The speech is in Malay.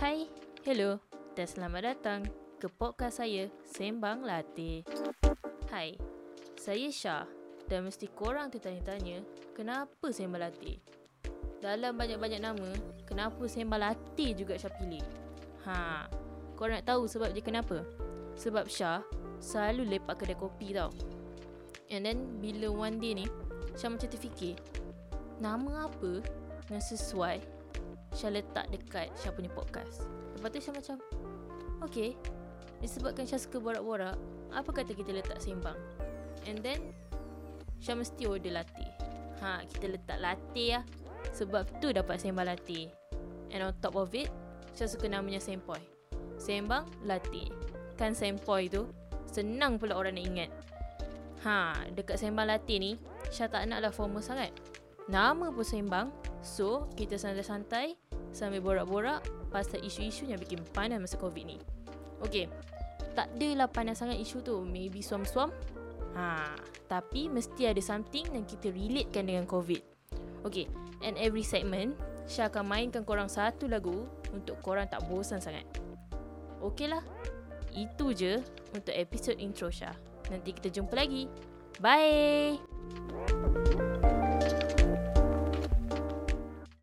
Hai, hello dan selamat datang ke podcast saya Sembang Latih. Hai, saya Syah dan mesti korang tertanya-tanya kenapa Sembang Latih? Dalam banyak-banyak nama, kenapa Sembang Latih juga Syah pilih? Ha, korang nak tahu sebab dia kenapa? Sebab Syah selalu lepak kedai kopi tau. And then bila one day ni, Syah macam terfikir, nama apa yang sesuai Syah letak dekat Syah punya podcast. Lepas tu Syah macam, okay, disebabkan Syah suka borak-borak, apa kata kita letak sembang? And then, Syah mesti order latte. Ha, kita letak latte lah. Sebab tu dapat sembang latte. And on top of it, Syah suka namanya sempoi. Sembang latte. Kan sempoi tu, senang pula orang nak ingat. Ha, dekat sembang latte ni, Syah tak nak lah formal sangat. Nama pun sembang, so kita santai-santai sambil borak-borak pasal isu-isu yang bikin panas masa COVID ni. Okay, tak adalah panas sangat isu tu. Maybe suam-suam. Ha, tapi mesti ada something yang kita relatekan dengan COVID. Okay, and every segment, Syah akan mainkan korang satu lagu untuk korang tak bosan sangat. Okay lah, itu je untuk episod intro Syah. Nanti kita jumpa lagi. Bye!